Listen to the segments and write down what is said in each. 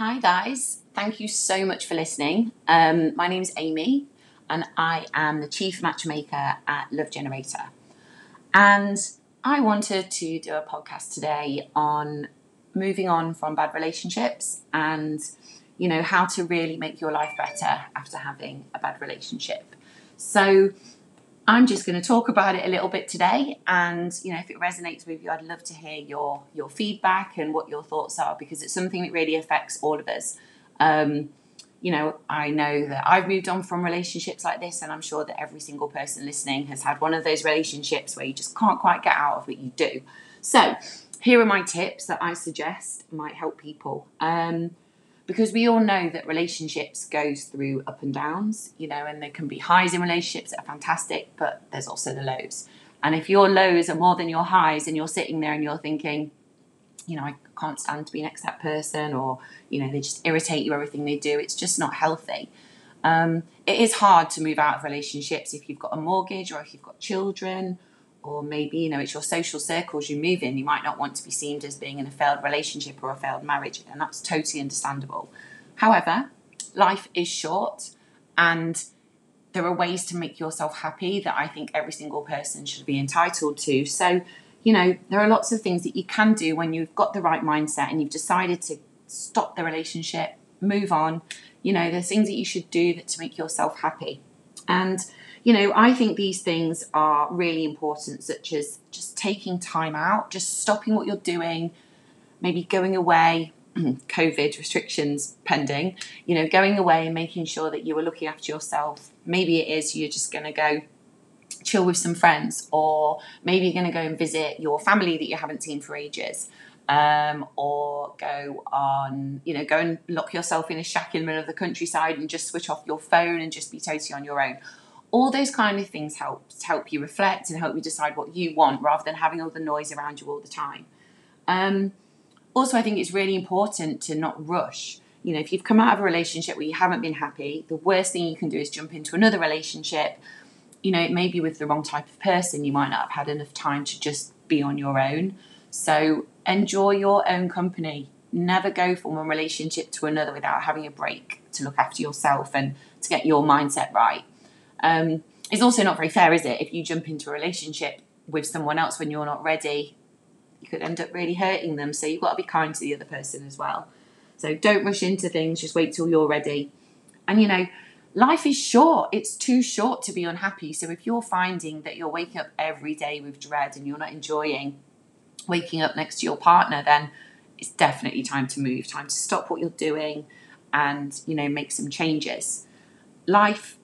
Hi, guys. Thank you so much for listening. Um, my name is Amy, and I am the Chief Matchmaker at Love Generator. And I wanted to do a podcast today on moving on from bad relationships and, you know, how to really make your life better after having a bad relationship. So, I'm just going to talk about it a little bit today, and you know, if it resonates with you, I'd love to hear your your feedback and what your thoughts are because it's something that really affects all of us. Um, you know, I know that I've moved on from relationships like this, and I'm sure that every single person listening has had one of those relationships where you just can't quite get out of it. You do. So, here are my tips that I suggest might help people. Um, because we all know that relationships goes through up and downs, you know, and there can be highs in relationships that are fantastic, but there's also the lows. And if your lows are more than your highs, and you're sitting there and you're thinking, you know, I can't stand to be next to that person, or you know, they just irritate you, everything they do, it's just not healthy. Um, it is hard to move out of relationships if you've got a mortgage or if you've got children or maybe you know it's your social circles you move in you might not want to be seen as being in a failed relationship or a failed marriage and that's totally understandable. However life is short and there are ways to make yourself happy that i think every single person should be entitled to. So you know there are lots of things that you can do when you've got the right mindset and you've decided to stop the relationship move on. You know there's things that you should do that to make yourself happy. And you know, I think these things are really important, such as just taking time out, just stopping what you're doing, maybe going away, COVID restrictions pending, you know, going away and making sure that you are looking after yourself. Maybe it is you're just going to go chill with some friends, or maybe you're going to go and visit your family that you haven't seen for ages. Um, or go on, you know, go and lock yourself in a shack in the middle of the countryside and just switch off your phone and just be totally on your own all those kind of things help help you reflect and help you decide what you want rather than having all the noise around you all the time. Um, also, I think it's really important to not rush. You know, if you've come out of a relationship where you haven't been happy, the worst thing you can do is jump into another relationship. You know, it may be with the wrong type of person. You might not have had enough time to just be on your own. So enjoy your own company. Never go from one relationship to another without having a break to look after yourself and to get your mindset right. Um, it's also not very fair, is it? If you jump into a relationship with someone else when you're not ready, you could end up really hurting them. So you've got to be kind to the other person as well. So don't rush into things, just wait till you're ready. And you know, life is short. It's too short to be unhappy. So if you're finding that you're waking up every day with dread and you're not enjoying waking up next to your partner, then it's definitely time to move, time to stop what you're doing and, you know, make some changes. Life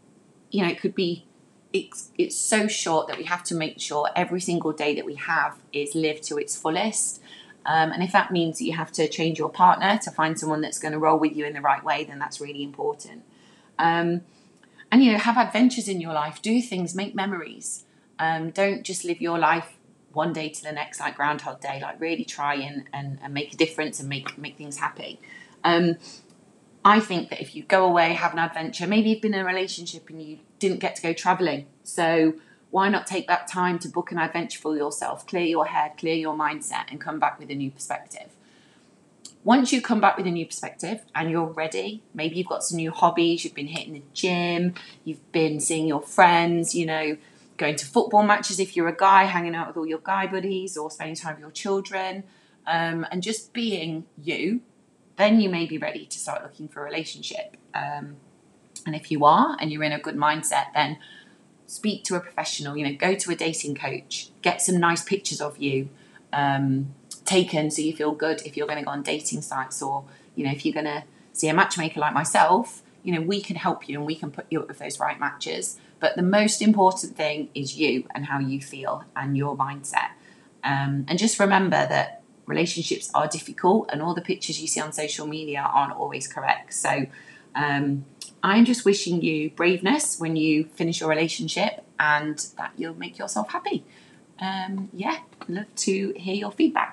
you know, it could be it's it's so short that we have to make sure every single day that we have is lived to its fullest. Um, and if that means that you have to change your partner to find someone that's going to roll with you in the right way, then that's really important. Um, and you know, have adventures in your life, do things, make memories. Um, don't just live your life one day to the next like Groundhog Day. Like really try and, and, and make a difference and make make things happy. Um, I think that if you go away, have an adventure, maybe you've been in a relationship and you didn't get to go traveling. So why not take that time to book an adventure for yourself, clear your head, clear your mindset, and come back with a new perspective? Once you come back with a new perspective and you're ready, maybe you've got some new hobbies, you've been hitting the gym, you've been seeing your friends, you know, going to football matches if you're a guy, hanging out with all your guy buddies, or spending time with your children, um, and just being you then you may be ready to start looking for a relationship. Um, and if you are and you're in a good mindset, then speak to a professional, you know, go to a dating coach, get some nice pictures of you um, taken so you feel good if you're going to go on dating sites or, you know, if you're going to see a matchmaker like myself, you know, we can help you and we can put you up with those right matches. But the most important thing is you and how you feel and your mindset. Um, and just remember that relationships are difficult and all the pictures you see on social media aren't always correct. So um, I'm just wishing you braveness when you finish your relationship and that you'll make yourself happy. Um, yeah, love to hear your feedback.